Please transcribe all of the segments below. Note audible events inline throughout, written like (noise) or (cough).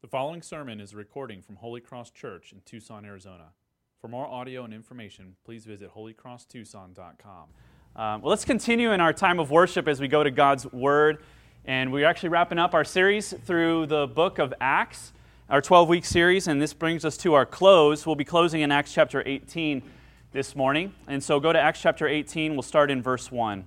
The following sermon is a recording from Holy Cross Church in Tucson, Arizona. For more audio and information, please visit holycrosstucson.com. Um, well, let's continue in our time of worship as we go to God's Word. And we're actually wrapping up our series through the book of Acts, our 12 week series, and this brings us to our close. We'll be closing in Acts chapter 18 this morning. And so go to Acts chapter 18, we'll start in verse 1.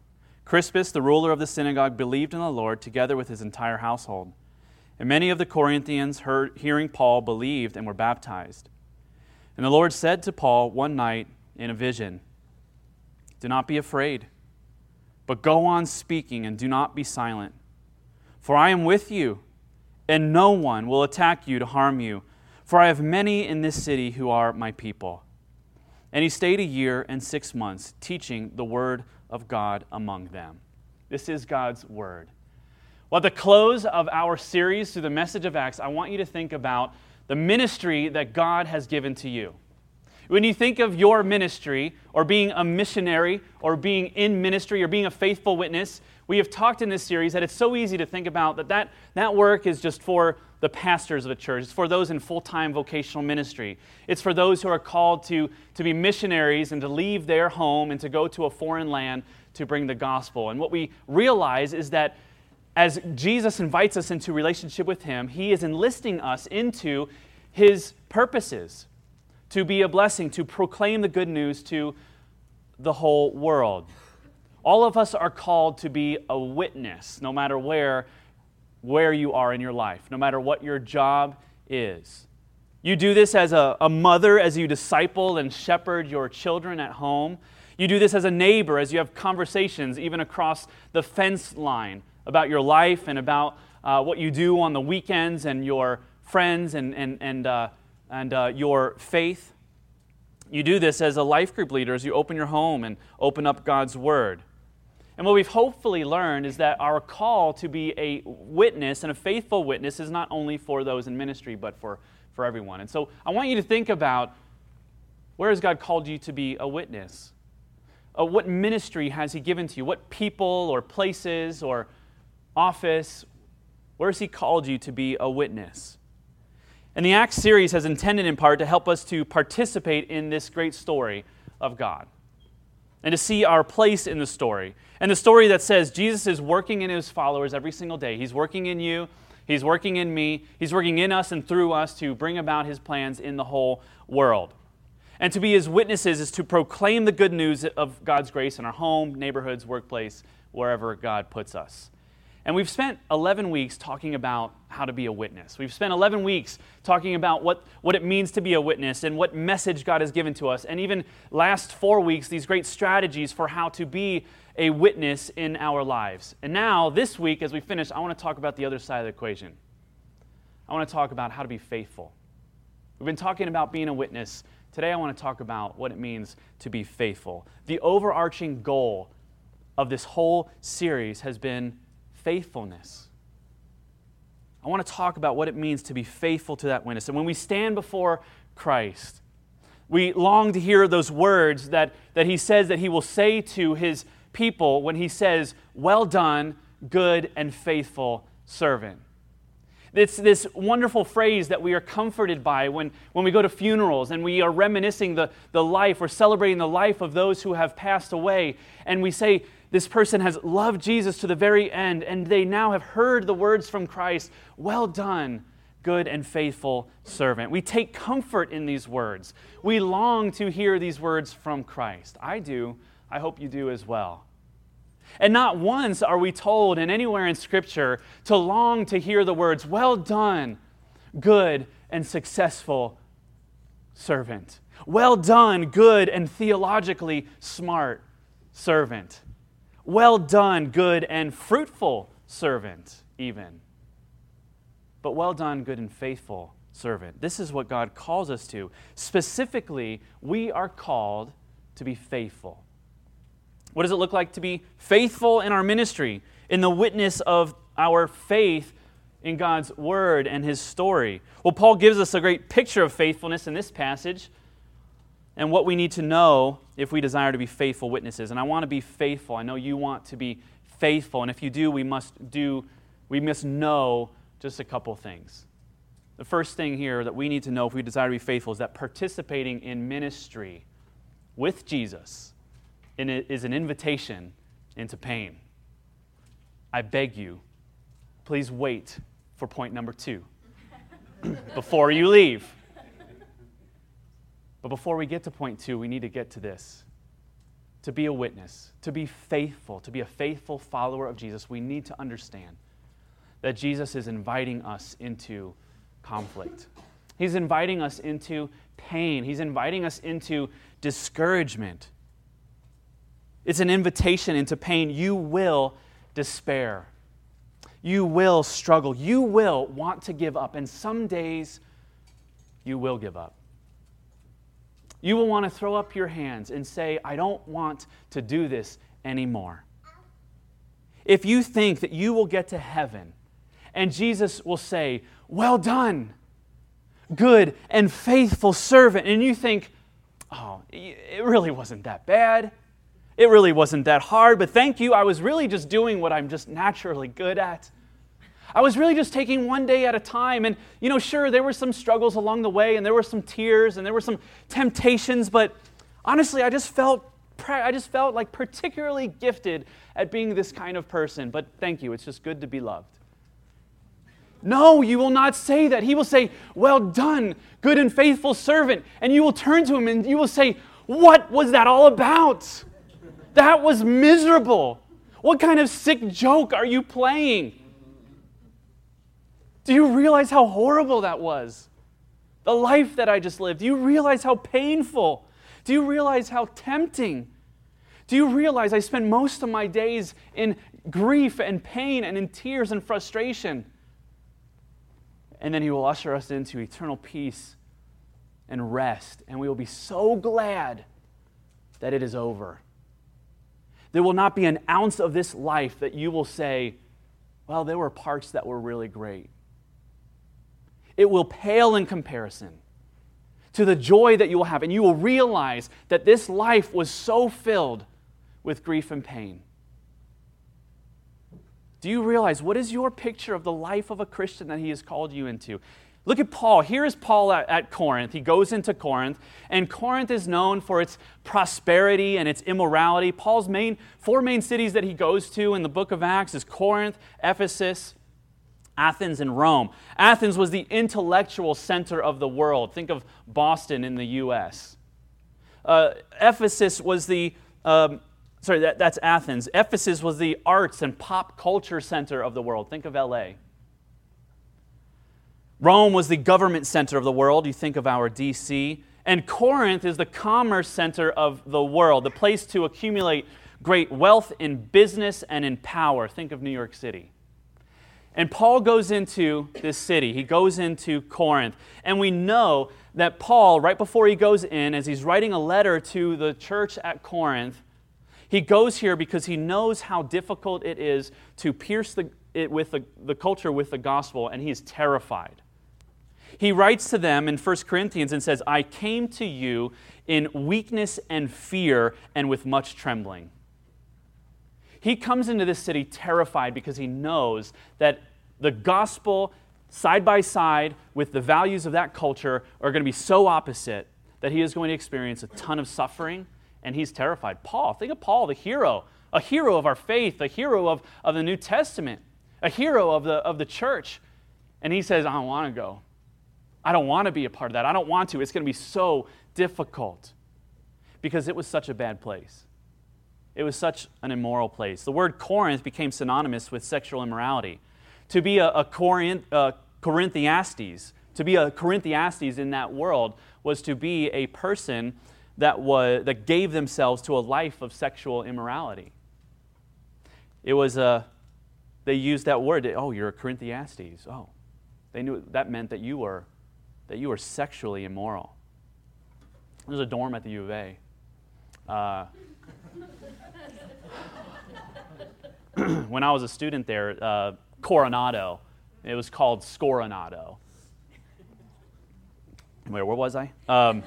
Crispus, the ruler of the synagogue, believed in the Lord together with his entire household. And many of the Corinthians, heard, hearing Paul, believed and were baptized. And the Lord said to Paul one night in a vision Do not be afraid, but go on speaking and do not be silent. For I am with you, and no one will attack you to harm you, for I have many in this city who are my people. And he stayed a year and six months, teaching the word of God among them. This is God's word. Well, at the close of our series through the message of Acts, I want you to think about the ministry that God has given to you. When you think of your ministry, or being a missionary, or being in ministry, or being a faithful witness, we have talked in this series that it's so easy to think about that that, that work is just for the pastors of a church. It's for those in full time vocational ministry. It's for those who are called to, to be missionaries and to leave their home and to go to a foreign land to bring the gospel. And what we realize is that as Jesus invites us into relationship with Him, He is enlisting us into His purposes to be a blessing, to proclaim the good news to the whole world. All of us are called to be a witness, no matter where where you are in your life, no matter what your job is. You do this as a, a mother as you disciple and shepherd your children at home. You do this as a neighbor as you have conversations, even across the fence line, about your life and about uh, what you do on the weekends and your friends and, and, and, uh, and uh, your faith. You do this as a life group leader as you open your home and open up God's Word. And what we've hopefully learned is that our call to be a witness and a faithful witness is not only for those in ministry, but for, for everyone. And so I want you to think about where has God called you to be a witness? Uh, what ministry has He given to you? What people or places or office? Where has He called you to be a witness? And the Acts series has intended in part to help us to participate in this great story of God and to see our place in the story. And the story that says Jesus is working in his followers every single day. He's working in you, he's working in me, he's working in us and through us to bring about his plans in the whole world. And to be his witnesses is to proclaim the good news of God's grace in our home, neighborhoods, workplace, wherever God puts us. And we've spent 11 weeks talking about how to be a witness. We've spent 11 weeks talking about what, what it means to be a witness and what message God has given to us. And even last four weeks, these great strategies for how to be a witness in our lives. And now, this week, as we finish, I want to talk about the other side of the equation. I want to talk about how to be faithful. We've been talking about being a witness. Today, I want to talk about what it means to be faithful. The overarching goal of this whole series has been faithfulness. I want to talk about what it means to be faithful to that witness. And when we stand before Christ, we long to hear those words that, that he says that he will say to his people when he says, Well done, good and faithful servant. It's this wonderful phrase that we are comforted by when, when we go to funerals and we are reminiscing the, the life, or celebrating the life of those who have passed away. And we say, this person has loved Jesus to the very end, and they now have heard the words from Christ Well done, good and faithful servant. We take comfort in these words. We long to hear these words from Christ. I do. I hope you do as well. And not once are we told in anywhere in Scripture to long to hear the words, Well done, good and successful servant. Well done, good and theologically smart servant. Well done, good and fruitful servant, even. But well done, good and faithful servant. This is what God calls us to. Specifically, we are called to be faithful. What does it look like to be faithful in our ministry, in the witness of our faith in God's word and his story? Well, Paul gives us a great picture of faithfulness in this passage and what we need to know if we desire to be faithful witnesses. And I want to be faithful. I know you want to be faithful. And if you do, we must do we must know just a couple things. The first thing here that we need to know if we desire to be faithful is that participating in ministry with Jesus is an invitation into pain. I beg you, please wait for point number two (laughs) before you leave. But before we get to point two, we need to get to this. To be a witness, to be faithful, to be a faithful follower of Jesus, we need to understand that Jesus is inviting us into conflict. He's inviting us into pain. He's inviting us into discouragement. It's an invitation into pain. You will despair. You will struggle. You will want to give up. And some days you will give up. You will want to throw up your hands and say, I don't want to do this anymore. If you think that you will get to heaven and Jesus will say, Well done, good and faithful servant, and you think, Oh, it really wasn't that bad. It really wasn't that hard, but thank you. I was really just doing what I'm just naturally good at. I was really just taking one day at a time. And, you know, sure, there were some struggles along the way, and there were some tears, and there were some temptations, but honestly, I just felt. I just felt like particularly gifted at being this kind of person, but thank you. It's just good to be loved. No, you will not say that. He will say, Well done, good and faithful servant. And you will turn to him and you will say, What was that all about? That was miserable. What kind of sick joke are you playing? Do you realize how horrible that was? The life that I just lived. Do you realize how painful? Do you realize how tempting? Do you realize I spent most of my days in grief and pain and in tears and frustration? And then He will usher us into eternal peace and rest, and we will be so glad that it is over. There will not be an ounce of this life that you will say, well, there were parts that were really great it will pale in comparison to the joy that you will have. And you will realize that this life was so filled with grief and pain. Do you realize what is your picture of the life of a Christian that he has called you into? Look at Paul. Here is Paul at, at, Corinth. He goes into Corinth, and Corinth is known for its prosperity and its immorality. Paul's main four main cities that he goes to in the book of Acts is Corinth, Ephesus, Athens and Rome. Athens was the intellectual center of the world. Think of Boston in the U.S. Uh, Ephesus was the, um, sorry, that, that's Athens. Ephesus was the arts and pop culture center of the world. Think of L.A. Rome was the government center of the world. You think of our D.C. And Corinth is the commerce center of the world, the place to accumulate great wealth in business and in power. Think of New York City. And Paul goes into this city. He goes into Corinth. And we know that Paul, right before he goes in, as he's writing a letter to the church at Corinth, he goes here because he knows how difficult it is to pierce the, it with the, the culture with the gospel, and he's terrified. He writes to them in 1 Corinthians and says, I came to you in weakness and fear and with much trembling. He comes into this city terrified because he knows that the gospel, side by side with the values of that culture, are going to be so opposite that he is going to experience a ton of suffering and he's terrified. Paul, think of Paul, the hero a hero of our faith, a hero of, of the New Testament, a hero of the, of the church. And he says, I don't want to go. I don't want to be a part of that. I don't want to. It's going to be so difficult because it was such a bad place. It was such an immoral place. The word Corinth became synonymous with sexual immorality. To be a, a Corinth, uh, Corinthiastes, to be a Corinthiastes in that world was to be a person that, was, that gave themselves to a life of sexual immorality. It was a, they used that word, oh, you're a Corinthiastes. Oh, they knew that meant that you were, that you were sexually immoral. There's a dorm at the U of A. Uh, (clears throat) when I was a student there, uh, Coronado, it was called Scoronado. Where, where was I? Um,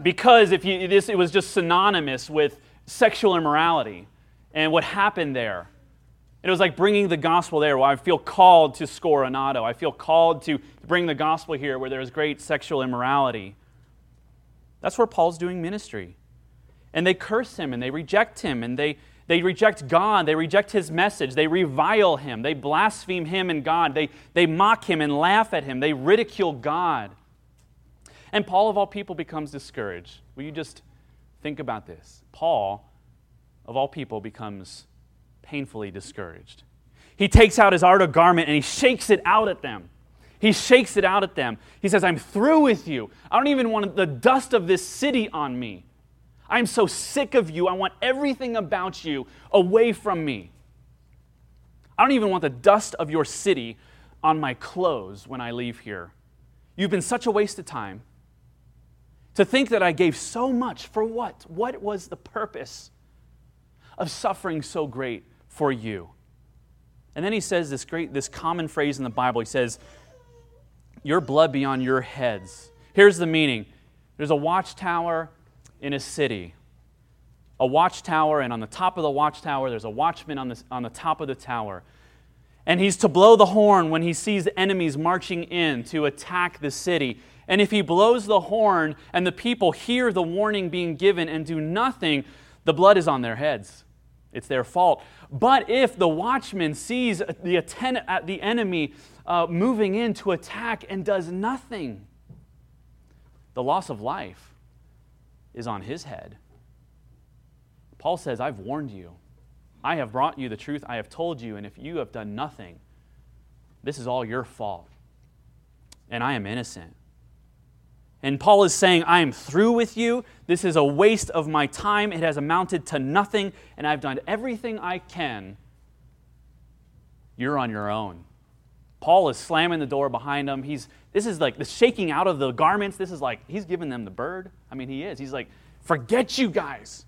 because if you, this, it was just synonymous with sexual immorality and what happened there. It was like bringing the gospel there. Well, I feel called to Scoronado. I feel called to bring the gospel here where there is great sexual immorality. That's where Paul's doing ministry. And they curse him and they reject him and they, they reject God. They reject his message. They revile him. They blaspheme him and God. They, they mock him and laugh at him. They ridicule God. And Paul, of all people, becomes discouraged. Will you just think about this? Paul, of all people, becomes painfully discouraged. He takes out his outer garment and he shakes it out at them. He shakes it out at them. He says, I'm through with you. I don't even want the dust of this city on me. I'm so sick of you. I want everything about you away from me. I don't even want the dust of your city on my clothes when I leave here. You've been such a waste of time. To think that I gave so much for what? What was the purpose of suffering so great for you? And then he says this great, this common phrase in the Bible. He says, Your blood be on your heads. Here's the meaning there's a watchtower in a city. A watchtower, and on the top of the watchtower, there's a watchman on the, on the top of the tower. And he's to blow the horn when he sees enemies marching in to attack the city. And if he blows the horn and the people hear the warning being given and do nothing, the blood is on their heads. It's their fault. But if the watchman sees the, the enemy uh, moving in to attack and does nothing, the loss of life is on his head. Paul says, I've warned you. I have brought you the truth. I have told you. And if you have done nothing, this is all your fault. And I am innocent. And Paul is saying, I am through with you. This is a waste of my time. It has amounted to nothing. And I've done everything I can. You're on your own. Paul is slamming the door behind him. He's, this is like the shaking out of the garments. This is like, he's giving them the bird. I mean, he is. He's like, forget you guys.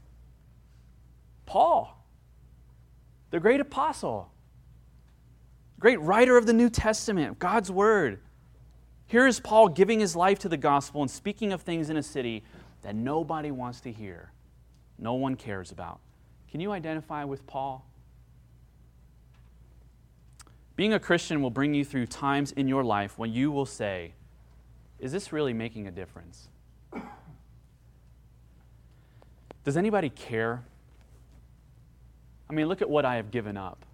Paul, the great apostle, great writer of the New Testament, God's Word. Here is Paul giving his life to the gospel and speaking of things in a city that nobody wants to hear, no one cares about. Can you identify with Paul? Being a Christian will bring you through times in your life when you will say, Is this really making a difference? Does anybody care? I mean, look at what I have given up.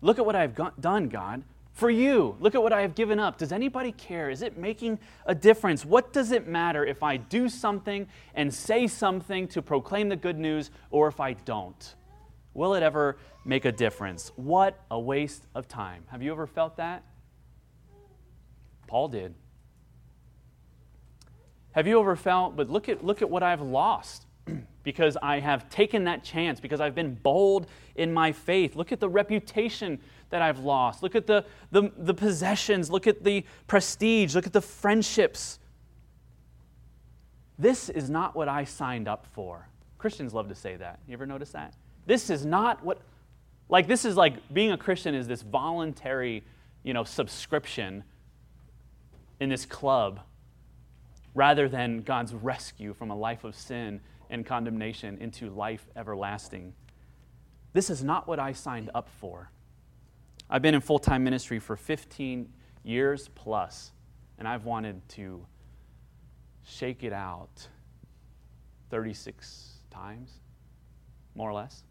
Look at what I have got, done, God, for you. Look at what I have given up. Does anybody care? Is it making a difference? What does it matter if I do something and say something to proclaim the good news or if I don't? Will it ever make a difference? What a waste of time. Have you ever felt that? Paul did. Have you ever felt, but look at, look at what I've lost (clears throat) because I have taken that chance, because I've been bold in my faith. Look at the reputation that I've lost. Look at the, the, the possessions. Look at the prestige. Look at the friendships. This is not what I signed up for. Christians love to say that. You ever notice that? This is not what, like, this is like being a Christian is this voluntary, you know, subscription in this club rather than God's rescue from a life of sin and condemnation into life everlasting. This is not what I signed up for. I've been in full time ministry for 15 years plus, and I've wanted to shake it out 36 times, more or less.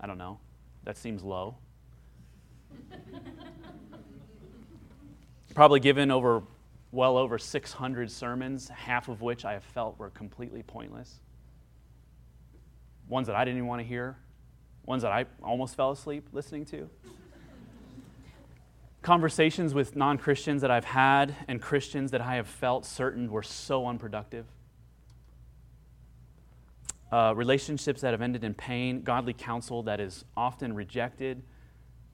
I don't know. That seems low. (laughs) Probably given over well over 600 sermons, half of which I have felt were completely pointless. Ones that I didn't even want to hear, ones that I almost fell asleep listening to. Conversations with non Christians that I've had and Christians that I have felt certain were so unproductive. Uh, relationships that have ended in pain, godly counsel that is often rejected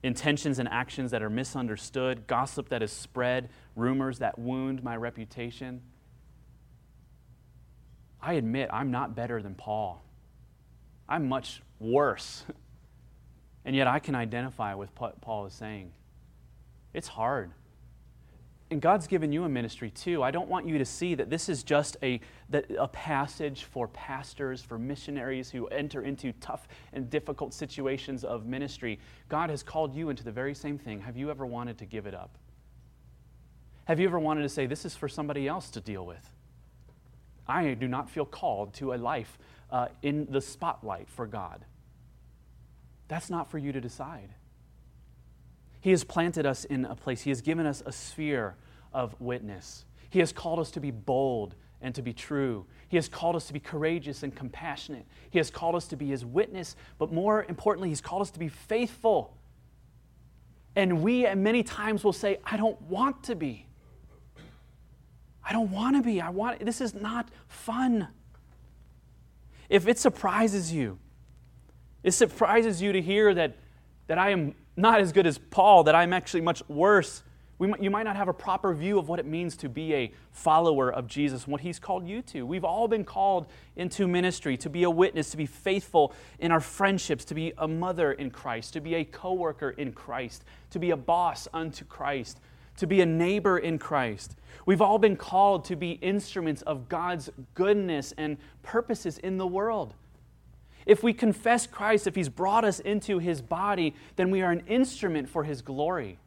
intentions and actions that are misunderstood, gossip that is spread, rumors that wound my reputation. I admit I'm not better than Paul. I'm much worse. (laughs) And yet I can identify with what Paul is saying. It's hard and God's given you a ministry too. I don't want you to see that this is just a, a passage for pastors, for missionaries who enter into tough and difficult situations of ministry. God has called you into the very same thing. Have you ever wanted to give it up? Have you ever wanted to say, This is for somebody else to deal with? I do not feel called to a life uh, in the spotlight for God. That's not for you to decide. He has planted us in a place, He has given us a sphere of witness. He has called us to be bold and to be true. He has called us to be courageous and compassionate. He has called us to be His witness, but more importantly, He's called us to be faithful. And we, many times, will say, I don't want to be. I don't want to be. I want this is not fun. If it surprises you, it surprises you to hear that, that I am not as good as Paul, that I'm actually much worse. We, you might not have a proper view of what it means to be a follower of Jesus what he's called you to. We've all been called into ministry, to be a witness, to be faithful in our friendships, to be a mother in Christ, to be a coworker in Christ, to be a boss unto Christ, to be a neighbor in Christ. We've all been called to be instruments of God's goodness and purposes in the world. If we confess Christ, if He's brought us into His body, then we are an instrument for His glory.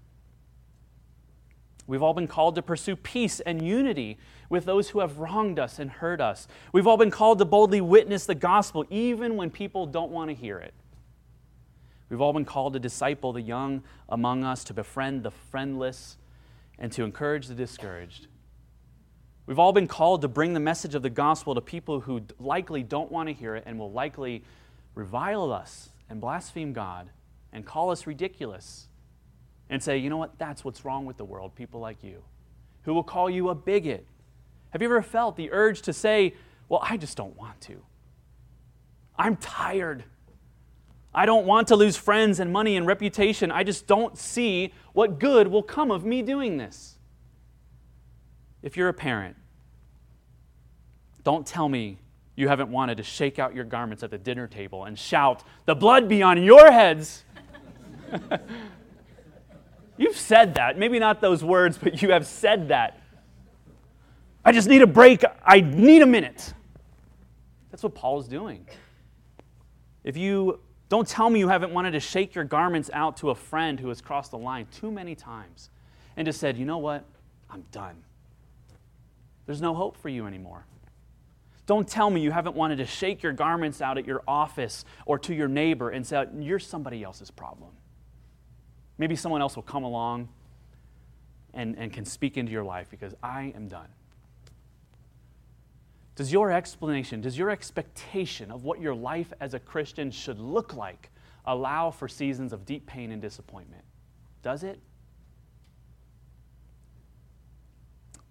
We've all been called to pursue peace and unity with those who have wronged us and hurt us. We've all been called to boldly witness the gospel, even when people don't want to hear it. We've all been called to disciple the young among us, to befriend the friendless, and to encourage the discouraged. We've all been called to bring the message of the gospel to people who likely don't want to hear it and will likely revile us and blaspheme God and call us ridiculous and say, you know what, that's what's wrong with the world, people like you, who will call you a bigot. Have you ever felt the urge to say, well, I just don't want to? I'm tired. I don't want to lose friends and money and reputation. I just don't see what good will come of me doing this. If you're a parent, don't tell me you haven't wanted to shake out your garments at the dinner table and shout, The blood be on your heads. (laughs) You've said that. Maybe not those words, but you have said that. I just need a break. I need a minute. That's what Paul is doing. If you don't tell me you haven't wanted to shake your garments out to a friend who has crossed the line too many times and just said, you know what? I'm done. There's no hope for you anymore. Don't tell me you haven't wanted to shake your garments out at your office or to your neighbor and say, You're somebody else's problem. Maybe someone else will come along and, and can speak into your life because I am done. Does your explanation, does your expectation of what your life as a Christian should look like allow for seasons of deep pain and disappointment? Does it?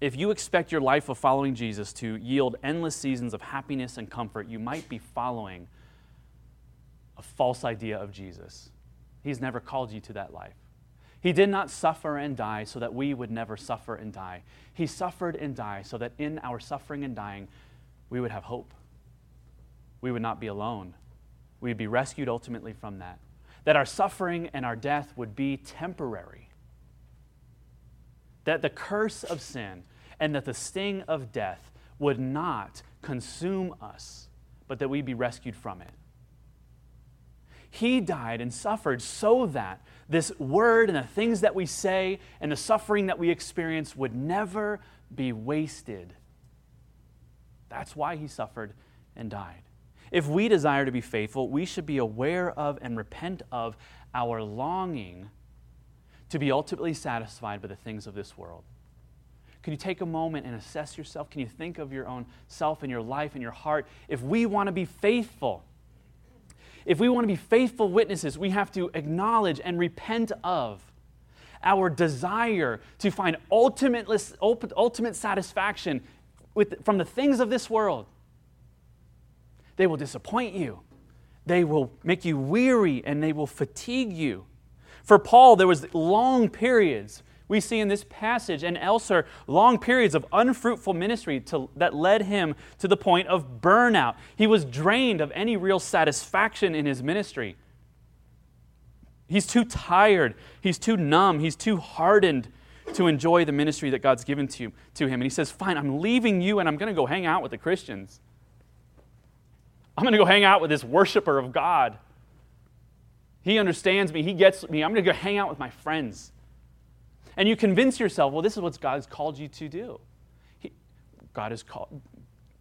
If you expect your life of following Jesus to yield endless seasons of happiness and comfort, you might be following a false idea of Jesus. He's never called you to that life. He did not suffer and die so that we would never suffer and die. He suffered and died so that in our suffering and dying, we would have hope. We would not be alone. We would be rescued ultimately from that. That our suffering and our death would be temporary. That the curse of sin and that the sting of death would not consume us, but that we be rescued from it. He died and suffered so that this word and the things that we say and the suffering that we experience would never be wasted. That's why he suffered and died. If we desire to be faithful, we should be aware of and repent of our longing to be ultimately satisfied by the things of this world. Can you take a moment and assess yourself? Can you think of your own self and your life and your heart? If we want to be faithful, if we want to be faithful witnesses, we have to acknowledge and repent of our desire to find ultimate, ultimate satisfaction with, from the things of this world. They will disappoint you. They will make you weary and they will fatigue you. For Paul, there was long periods we see in this passage and elsewhere long periods of unfruitful ministry to, that led him to the point of burnout. He was drained of any real satisfaction in his ministry. He's too tired, he's too numb, he's too hardened to enjoy the ministry that God's given to, to him. And he says, Fine, I'm leaving you and I'm going to go hang out with the Christians. I'm going to go hang out with this worshiper of God. He understands me, he gets me. I'm going to go hang out with my friends. And you convince yourself, well, this is what God has called you to do. He, God, has called,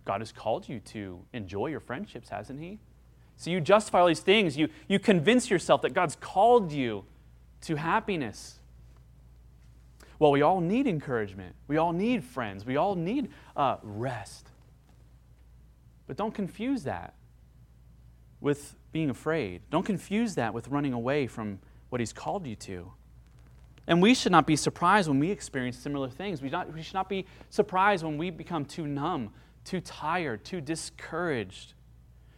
God has called you to enjoy your friendships, hasn't He? So you justify all these things. You, you convince yourself that God's called you to happiness. Well, we all need encouragement. We all need friends. We all need uh, rest. But don't confuse that with being afraid. Don't confuse that with running away from what He's called you to. And we should not be surprised when we experience similar things. We, not, we should not be surprised when we become too numb, too tired, too discouraged,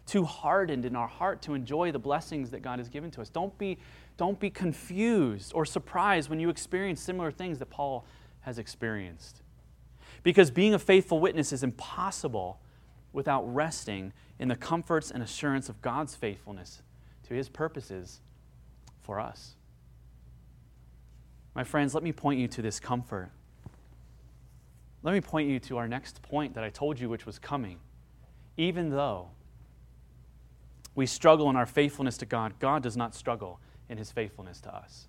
too hardened in our heart to enjoy the blessings that God has given to us. Don't be, don't be confused or surprised when you experience similar things that Paul has experienced. Because being a faithful witness is impossible without resting in the comforts and assurance of God's faithfulness to his purposes for us. My friends, let me point you to this comfort. Let me point you to our next point that I told you, which was coming. Even though we struggle in our faithfulness to God, God does not struggle in his faithfulness to us.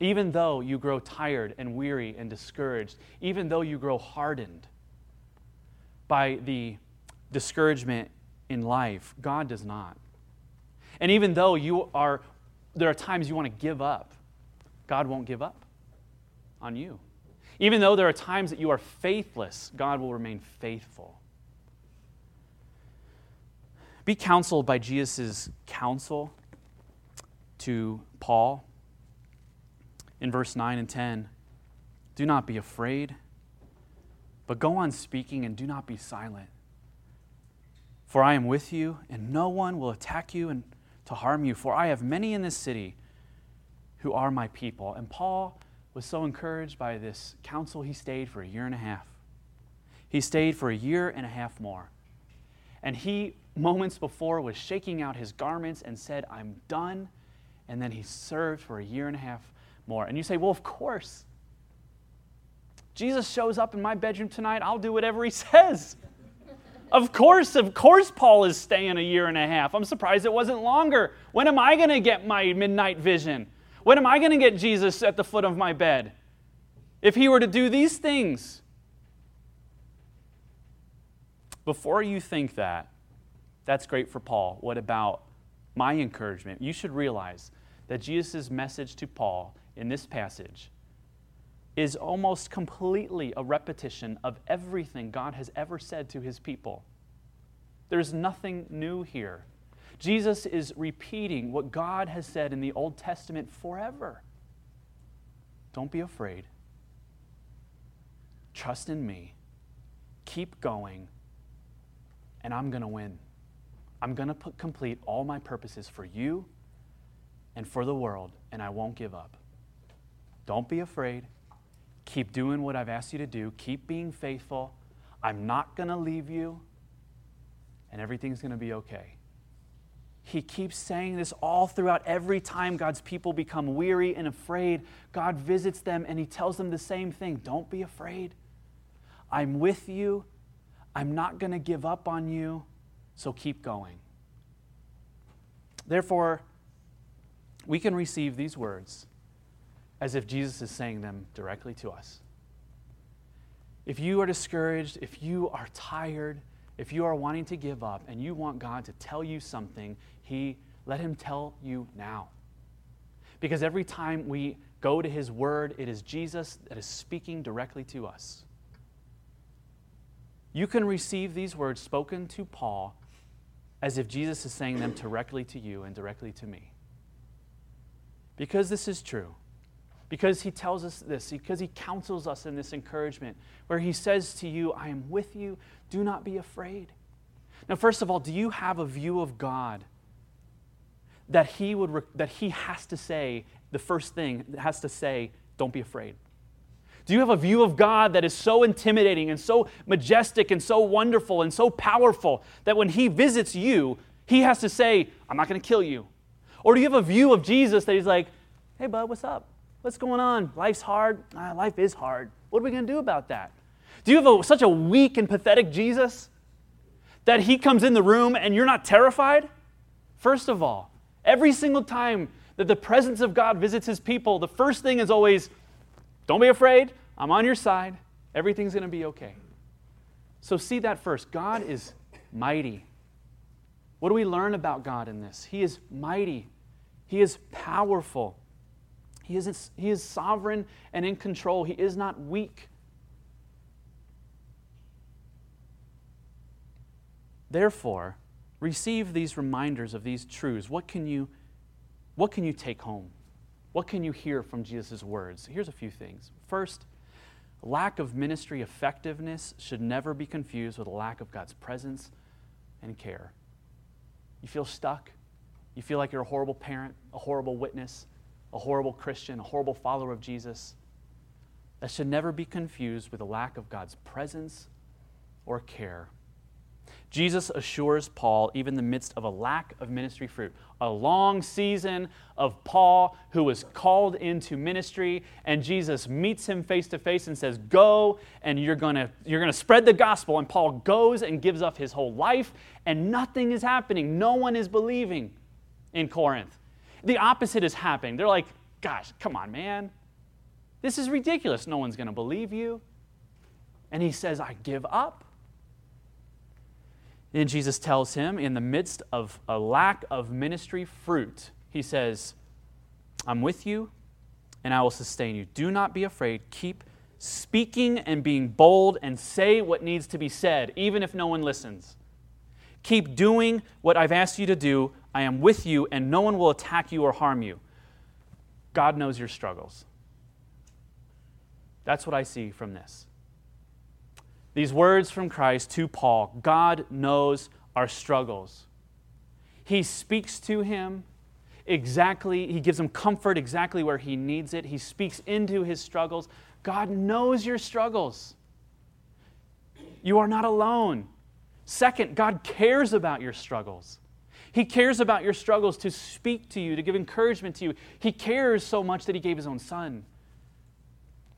Even though you grow tired and weary and discouraged, even though you grow hardened by the discouragement in life, God does not. And even though you are, there are times you want to give up, God won't give up on you. Even though there are times that you are faithless, God will remain faithful. Be counseled by Jesus' counsel to Paul in verse 9 and 10. Do not be afraid, but go on speaking and do not be silent. For I am with you, and no one will attack you and to harm you. For I have many in this city who are my people. And Paul was so encouraged by this counsel, he stayed for a year and a half. He stayed for a year and a half more. And he, moments before, was shaking out his garments and said, I'm done. And then he served for a year and a half more. And you say, Well, of course. Jesus shows up in my bedroom tonight, I'll do whatever he (laughs) says. Of course, of course, Paul is staying a year and a half. I'm surprised it wasn't longer. When am I going to get my midnight vision? When am I going to get Jesus at the foot of my bed? If he were to do these things. Before you think that, that's great for Paul. What about my encouragement? You should realize that Jesus' message to Paul in this passage is almost completely a repetition of everything God has ever said to his people. There's nothing new here. Jesus is repeating what God has said in the Old Testament forever. Don't be afraid. Trust in me. Keep going. And I'm going to win. I'm going to complete all my purposes for you and for the world, and I won't give up. Don't be afraid. Keep doing what I've asked you to do. Keep being faithful. I'm not going to leave you, and everything's going to be okay. He keeps saying this all throughout every time God's people become weary and afraid. God visits them and he tells them the same thing Don't be afraid. I'm with you. I'm not going to give up on you. So keep going. Therefore, we can receive these words as if Jesus is saying them directly to us. If you are discouraged, if you are tired, if you are wanting to give up and you want God to tell you something, he let him tell you now. Because every time we go to his word, it is Jesus that is speaking directly to us. You can receive these words spoken to Paul as if Jesus is saying them directly to you and directly to me. Because this is true, because he tells us this, because he counsels us in this encouragement, where he says to you, I am with you, do not be afraid. Now, first of all, do you have a view of God that he, would, that he has to say, the first thing has to say, don't be afraid? Do you have a view of God that is so intimidating and so majestic and so wonderful and so powerful that when He visits you, He has to say, I'm not going to kill you? Or do you have a view of Jesus that He's like, hey, bud, what's up? What's going on? Life's hard. Ah, life is hard. What are we going to do about that? Do you have a, such a weak and pathetic Jesus that He comes in the room and you're not terrified? First of all, every single time that the presence of God visits His people, the first thing is always, don't be afraid. I'm on your side. Everything's going to be okay. So, see that first. God is mighty. What do we learn about God in this? He is mighty, He is powerful, He is, he is sovereign and in control. He is not weak. Therefore, receive these reminders of these truths. What can you, what can you take home? What can you hear from Jesus' words? Here's a few things. First, lack of ministry effectiveness should never be confused with a lack of God's presence and care. You feel stuck? You feel like you're a horrible parent, a horrible witness, a horrible Christian, a horrible follower of Jesus? That should never be confused with a lack of God's presence or care. Jesus assures Paul, even in the midst of a lack of ministry fruit, a long season of Paul who was called into ministry, and Jesus meets him face to face and says, Go, and you're to you're to spread the gospel. And Paul goes and gives up his whole life, and nothing is happening. No one is believing in Corinth. The opposite is happening. They're like, Gosh, come on, man. This is ridiculous. No one's to believe you. And he says, I give up. Then Jesus tells him, in the midst of a lack of ministry fruit, he says, I'm with you and I will sustain you. Do not be afraid. Keep speaking and being bold and say what needs to be said, even if no one listens. Keep doing what I've asked you to do. I am with you, and no one will attack you or harm you. God knows your struggles. That's what I see from this. These words from Christ to Paul God knows our struggles. He speaks to him exactly, he gives him comfort exactly where he needs it. He speaks into his struggles. God knows your struggles. You are not alone. Second, God cares about your struggles. He cares about your struggles to speak to you, to give encouragement to you. He cares so much that He gave His own Son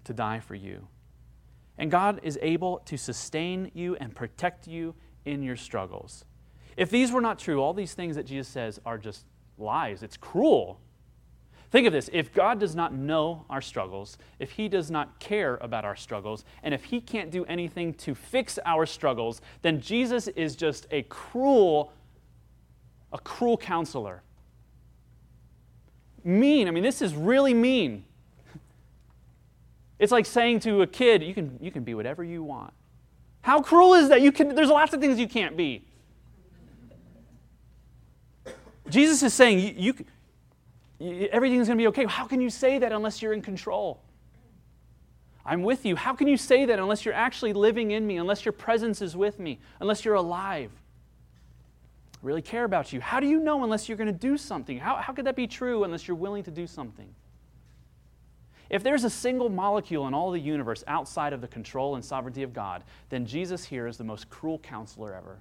to die for you. And God is able to sustain you and protect you in your struggles. If these were not true, all these things that Jesus says are just lies. It's cruel. Think of this if God does not know our struggles, if He does not care about our struggles, and if He can't do anything to fix our struggles, then Jesus is just a cruel, a cruel counselor. Mean. I mean, this is really mean. It's like saying to a kid, you can, you can be whatever you want. How cruel is that? You can, there's lots of things you can't be. Jesus is saying, you, you, everything's going to be okay. How can you say that unless you're in control? I'm with you. How can you say that unless you're actually living in me, unless your presence is with me, unless you're alive? I really care about you. How do you know unless you're going to do something? How, how could that be true unless you're willing to do something? If there's a single molecule in all the universe outside of the control and sovereignty of God, then Jesus here is the most cruel counselor ever.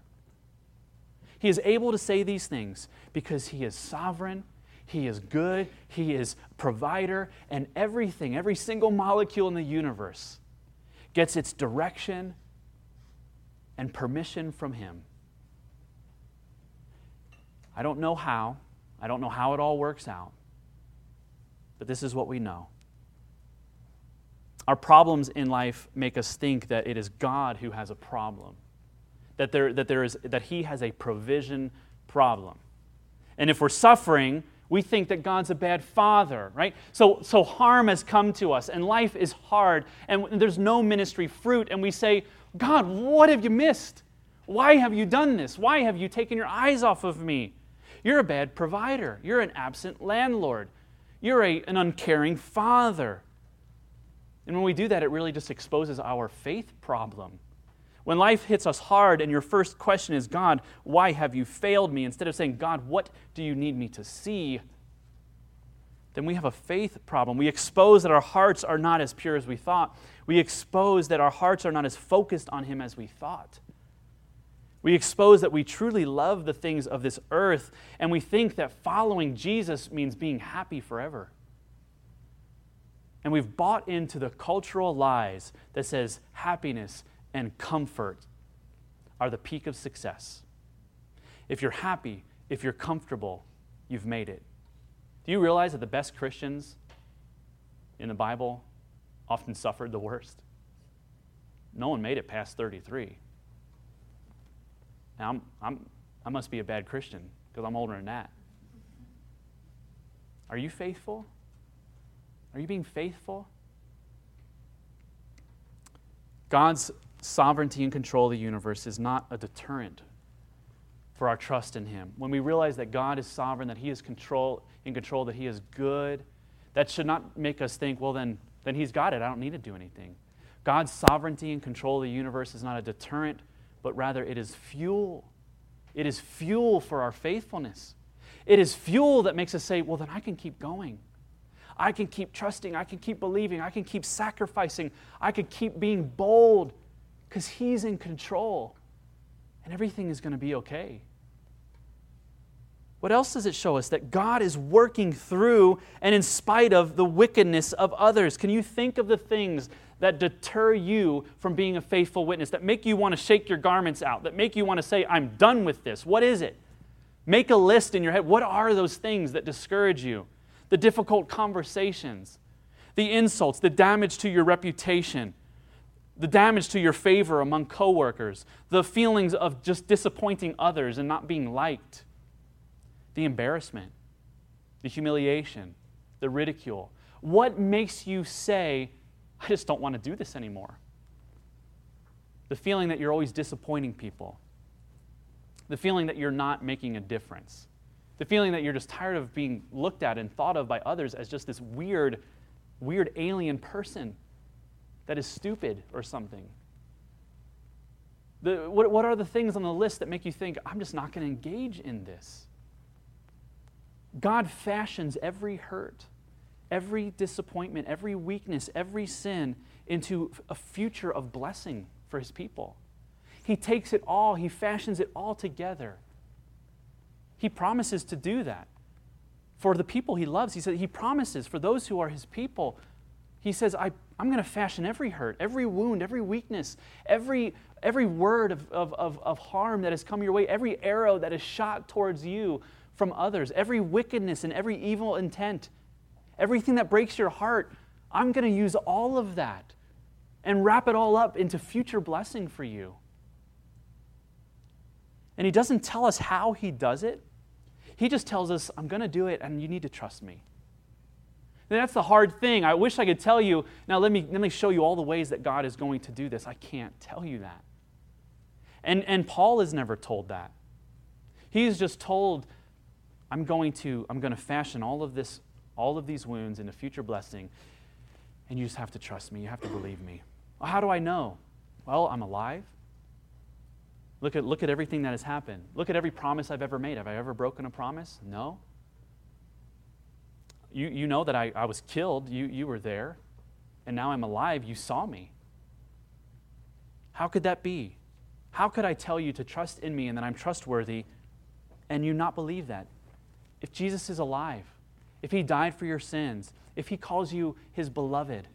He is able to say these things because he is sovereign, he is good, he is provider, and everything, every single molecule in the universe gets its direction and permission from him. I don't know how, I don't know how it all works out, but this is what we know. Our problems in life make us think that it is God who has a problem. that, there, that, there is, that He has a provision problem. And if we're suffering, we think that God's a bad father, right? So, so harm has come to us, and life is hard, and there's no ministry fruit, and we say, God, what have you missed? Why have you done this? Why have you taken your eyes off of me? You're a bad provider. You're an absent landlord. You're a, an uncaring father. And when we do that, it really just exposes our faith problem. When life hits us hard and your first question is, God, why have you failed me? Instead of saying, God, what do you need me to see? Then we have a faith problem. We expose that our hearts are not as pure as we thought. We expose that our hearts are not as focused on Him as we thought. We expose that we truly love the things of this earth, and we think that following Jesus means being happy forever. And we've bought into the cultural lies that says happiness and comfort are the peak of success. If you're happy, if you're comfortable, you've made it. Do you realize that the best Christians in the Bible often suffered the worst? No one made it past 33. Now, I'm, I'm, I must be a bad Christian because I'm older than that. Are you faithful? Are you being faithful? God's sovereignty and control of the universe is not a deterrent for our trust in Him. When we realize that God is sovereign, that He is control, in control, that He is good, that should not make us think, well, then, then He's got it. I don't need to do anything. God's sovereignty and control of the universe is not a deterrent, but rather it is fuel. It is fuel for our faithfulness. It is fuel that makes us say, well, then I can keep going. I can keep trusting. I can keep believing. I can keep sacrificing. I can keep being bold because He's in control and everything is going to be okay. What else does it show us? That God is working through and in spite of the wickedness of others. Can you think of the things that deter you from being a faithful witness, that make you want to shake your garments out, that make you want to say, I'm done with this? What is it? Make a list in your head. What are those things that discourage you? The difficult conversations, the insults, the damage to your reputation, the damage to your favor among coworkers, the feelings of just disappointing others and not being liked, the embarrassment, the humiliation, the ridicule. What makes you say, I just don't want to do this anymore? The feeling that you're always disappointing people, the feeling that you're not making a difference, the feeling that you're just tired of being looked at and thought of by others as just this weird, weird alien person that is stupid or something? The, what, what are the things on the list that make you think, I'm just not going to engage in this? God fashions every hurt, every disappointment, every weakness, every sin into a future of blessing for his people. He takes it all, he fashions it all together. He promises to do that for the people he loves. He said he promises for those who are his people. He says, I I'm going to fashion every hurt, every wound, every weakness, every, every word of, of, of, of harm that has come your way, every arrow that is shot towards you from others, every wickedness and every evil intent, everything that breaks your heart. I'm going to use all of that and wrap it all up into future blessing for you. And he doesn't tell us how he does it. He just tells us, I'm going to do it and you need to trust me. And that's the hard thing. I wish I could tell you, now let me, let me show you all the ways that God is going to do this. I can't tell you that. And, and Paul is never told that. He's just told, I'm going to, I'm going to fashion all of this, all of these wounds into future blessing, and you just have to trust me. You have to believe me. Well, how do I know? Well, I'm alive. Look at, look at everything that has happened. Look at every promise I've ever made. Have I ever broken a promise? No. You, you know that I, I was killed. You, you were there. And now I'm alive. You saw me. How could that be? How could I tell you to trust in me and that I'm trustworthy and you not believe that? If Jesus is alive, if he died for your sins, if he calls you his beloved,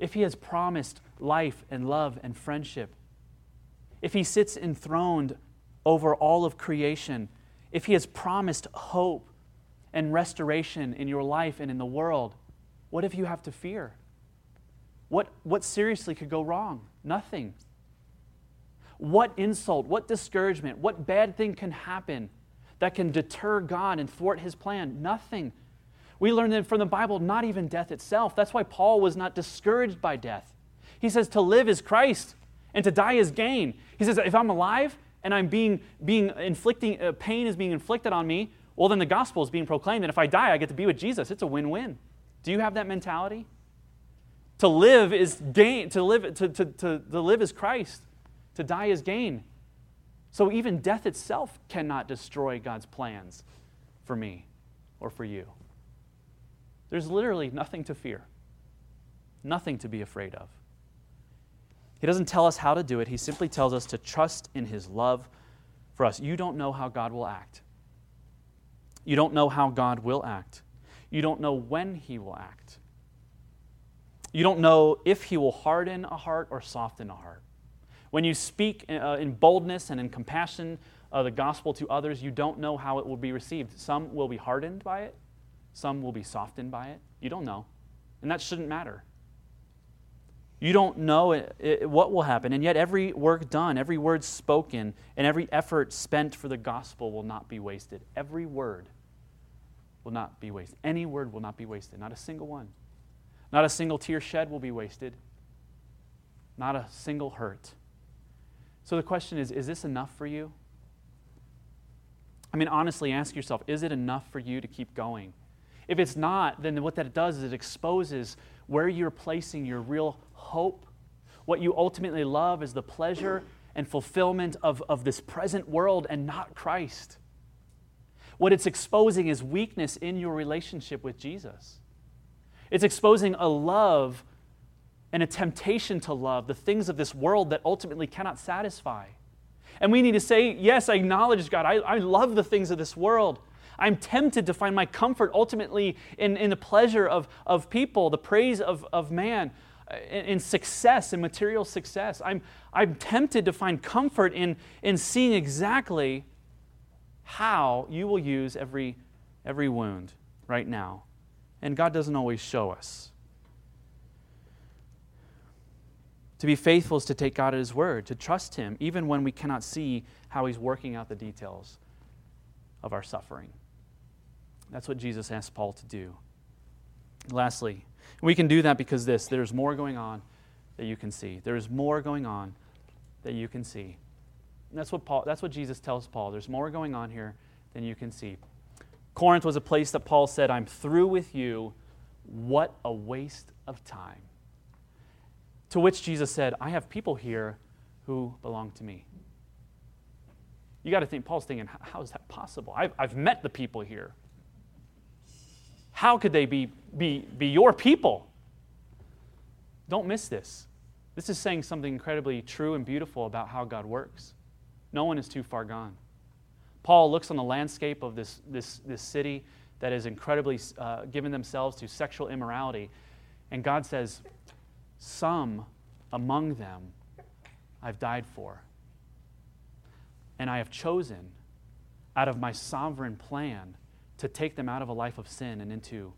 if he has promised life and love and friendship, if he sits enthroned over all of creation, if he has promised hope and restoration in your life and in the world, what if you have to fear? What, what seriously could go wrong? Nothing. What insult, what discouragement, what bad thing can happen that can deter God and thwart his plan? Nothing. We learn that from the Bible, not even death itself. That's why Paul was not discouraged by death. He says to live is Christ and to die is gain. He says if I'm alive and I'm being, being inflicting, uh, pain is being inflicted on me, well, then the gospel is being proclaimed. And if I die, I get to be with Jesus. It's a win win. Do you have that mentality? To live is gain, to live, to, to, to, to live is Christ, to die is gain. So even death itself cannot destroy God's plans for me or for you. There's literally nothing to fear, nothing to be afraid of. He doesn't tell us how to do it, He simply tells us to trust in His love for us. You don't know how God will act. You don't know how God will act. You don't know when He will act. You don't know if He will harden a heart or soften a heart. When you speak uh, in boldness and in compassion of the gospel to others, you don't know how it will be received. Some will be hardened by it, some will be softened by it. You don't know. And that shouldn't matter. You don't know it, it, what will happen. And yet, every work done, every word spoken, and every effort spent for the gospel will not be wasted. Every word will not be wasted. Any word will not be wasted. Not a single one. Not a single tear shed will be wasted. Not a single hurt. So the question is is this enough for you? I mean, honestly, ask yourself is it enough for you to keep going? If it's not, then what that does is it exposes where you're placing your real hope. What you ultimately love is the pleasure and fulfillment of, of this present world and not Christ. What it's exposing is weakness in your relationship with Jesus. It's exposing a love and a temptation to love the things of this world that ultimately cannot satisfy. And we need to say, Yes, I acknowledge God. I, I love the things of this world. I'm tempted to find my comfort ultimately in, in the pleasure of, of people, the praise of, of man, in, success, in material success. I'm, I'm tempted to find comfort in, in seeing exactly how you will use every, every wound right now. And God doesn't always show us. To be faithful is to take God at His word, to trust Him, even when we cannot see how He's working out the details of our suffering. That's what Jesus asked Paul to do. Lastly, we can do that because this there's more going on that you can see. There's more going on that you can see. And that's what Paul that's what Jesus tells Paul. There's more going on here than you can see. Corinth was a place that Paul said, I'm through with you. What a waste of time. To which Jesus said, I have people here who belong to me. You got to think, Paul's thinking, how is that possible? I've, I've met the people here. How could they be, be, be your people? Don't miss this. This is saying something incredibly true and beautiful about how God works. No one is too far gone. Paul looks on the landscape of this, this, this city that is incredibly uh, given themselves to sexual immorality, and God says, Some among them I've died for. And I have chosen out of my sovereign plan to take them out of a life of sin and into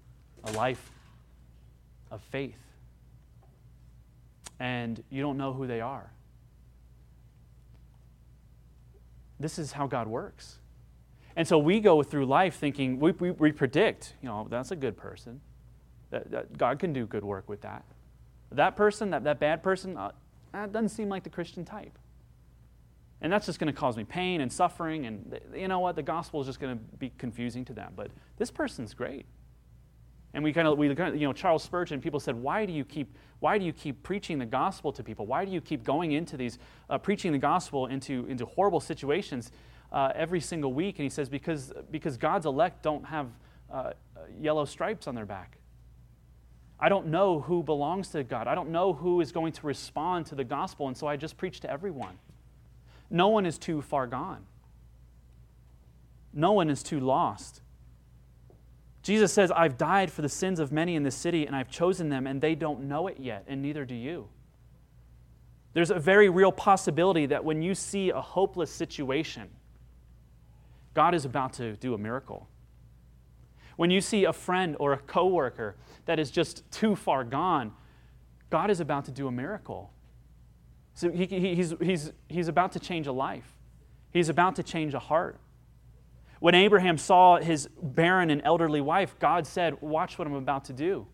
a life of faith. And you don't know who they are. This is how God works. And so we go through life thinking, we, we, we predict, you know, that's a good person. That, that, God can do good work with that. That person, that, that bad person, uh, that doesn't seem like the Christian type. And that's just going to cause me pain and suffering. And you know what? The gospel is just going to be confusing to them. But this person's great. And we kind of, we, kinda, you know, Charles Spurgeon, people said, why do you keep, why do you keep preaching the gospel to people? Why do you keep going into these, uh, preaching the gospel into, into horrible situations uh, every single week? And he says, because, because God's elect don't have uh, yellow stripes on their back. I don't know who belongs to God. I don't know who is going to respond to the gospel. And so I just preach to everyone. No one is too far gone, no one is too lost. Jesus says, I've died for the sins of many in this city, and I've chosen them, and they don't know it yet, and neither do you. There's a very real possibility that when you see a hopeless situation, God is about to do a miracle. When you see a friend or a coworker that is just too far gone, God is about to do a miracle. So he, he, he's, he's, he's about to change a life, he's about to change a heart. When Abraham saw his barren and elderly wife, God said, Watch what I'm about to do.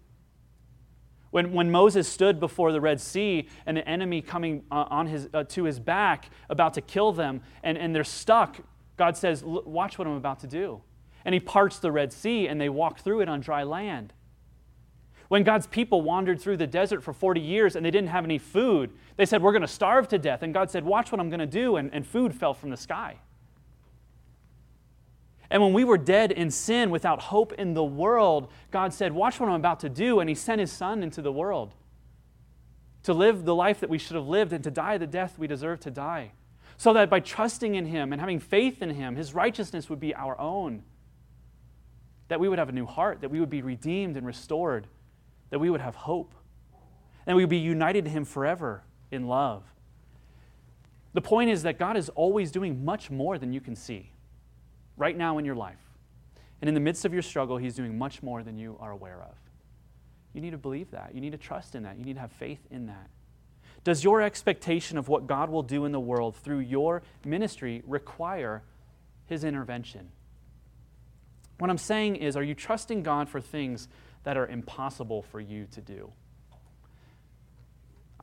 When, when Moses stood before the Red Sea and the enemy coming uh, on his, uh, to his back, about to kill them, and, and they're stuck, God says, Watch what I'm about to do. And he parts the Red Sea and they walk through it on dry land. When God's people wandered through the desert for 40 years and they didn't have any food, they said, We're going to starve to death. And God said, Watch what I'm going to do. And, and food fell from the sky. And when we were dead in sin without hope in the world, God said, Watch what I'm about to do. And He sent His Son into the world to live the life that we should have lived and to die the death we deserve to die. So that by trusting in Him and having faith in Him, His righteousness would be our own. That we would have a new heart, that we would be redeemed and restored, that we would have hope, and we would be united to Him forever in love. The point is that God is always doing much more than you can see right now in your life. And in the midst of your struggle, He's doing much more than you are aware of. You need to believe that. You need to trust in that. You need to have faith in that. Does your expectation of what God will do in the world through your ministry require His intervention? What I'm saying is, are you trusting God for things that are impossible for you to do?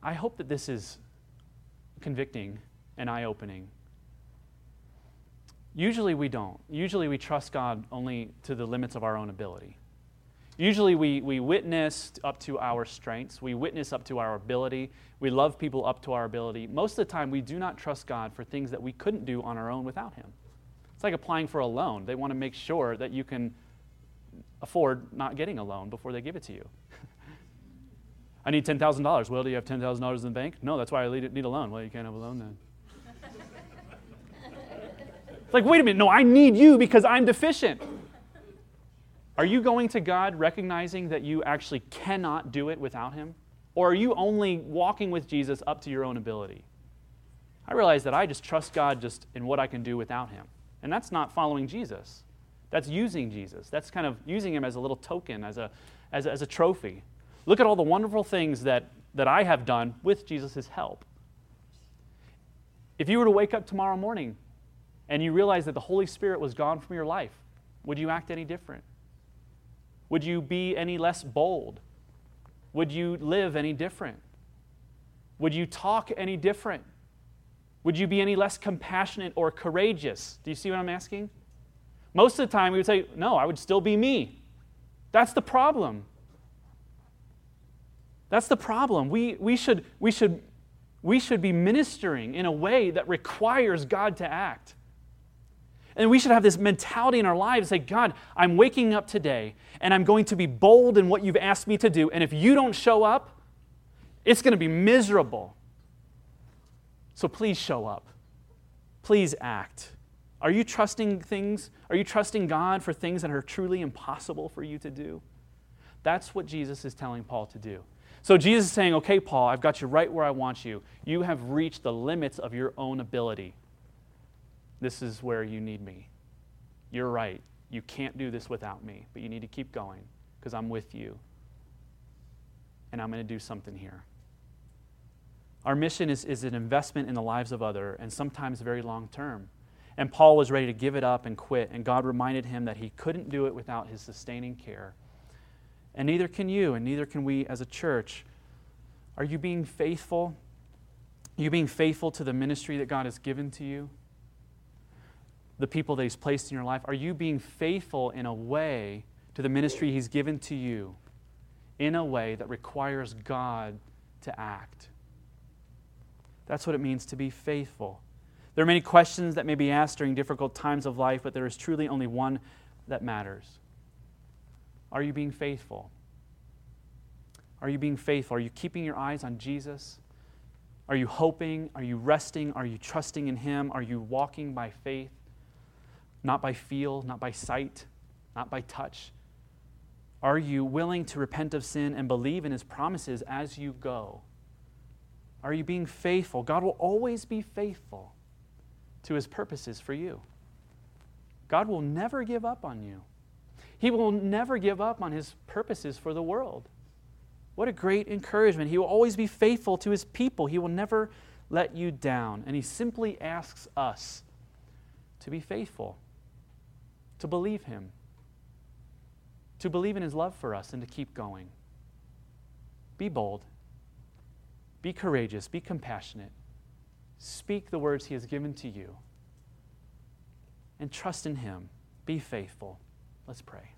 I hope that this is convicting and eye opening Usually we don't. Usually we trust God only to the limits of our own ability. Usually we, we witness up to our strengths, we witness up to our ability, we love people up to our ability. Most of the time, we do not trust God for things that we couldn't do on our own without Him. It's like applying for a loan. They want to make sure that you can afford not getting a loan before they give it to you. (laughs) I need $10,000. Well, do you have $10,000 in the bank? No, that's why I need a loan. Well, you can't have a loan then. It's (laughs) like, wait a minute, no, I need you because I'm deficient. Are you going to God recognizing that you actually cannot do it without Him? Or are you only walking with Jesus up to your own ability? I realize that I just trust God just in what I can do without Him. And that's not following Jesus. That's using Jesus. That's kind of using Him as a little token, as a, as a, as a trophy. Look at all the wonderful things that, that I have done with Jesus' help. If you were to wake up tomorrow morning and you realize that the Holy Spirit was gone from your life, would you act any different? Would you be any less bold? Would you live any different? Would you talk any different? Would you be any less compassionate or courageous? Do you see what I'm asking? Most of the time, we would say, No, I would still be me. That's the problem. That's the problem. We, we, should, we, should, we should be ministering in a way that requires God to act. And we should have this mentality in our lives say, God, I'm waking up today and I'm going to be bold in what you've asked me to do. And if you don't show up, it's going to be miserable. So please show up. Please act. Are you trusting things? Are you trusting God for things that are truly impossible for you to do? That's what Jesus is telling Paul to do. So Jesus is saying, okay, Paul, I've got you right where I want you. You have reached the limits of your own ability. This is where you need me. You're right. You can't do this without me, but you need to keep going because I'm with you. And I'm going to do something here. Our mission is, is an investment in the lives of other and sometimes very long term. And Paul was ready to give it up and quit, and God reminded him that he couldn't do it without his sustaining care. And neither can you, and neither can we as a church. Are you being faithful? Are you being faithful to the ministry that God has given to you? the people that He's placed in your life? Are you being faithful in a way to the ministry He's given to you in a way that requires God to act? That's what it means to be faithful. There are many questions that may be asked during difficult times of life, but there is truly only one that matters. Are you being faithful? Are you being faithful? Are you keeping your eyes on Jesus? Are you hoping? Are you resting? Are you trusting in Him? Are you walking by faith? not by feel, not by sight, not by touch? Are you willing to repent of sin and believe in his promises as you go? Are you being faithful? God will always be faithful to his purposes for you. God will never give up on you. He will never give up on his purposes for the world. What a great encouragement. He will always be faithful to his people. He will never let you down. And He simply asks us to be faithful, to believe Him, to believe in His love for us, and to keep going. Be bold, be courageous, be compassionate. Speak the words He has given to you, and trust in Him. Be faithful. Let's pray.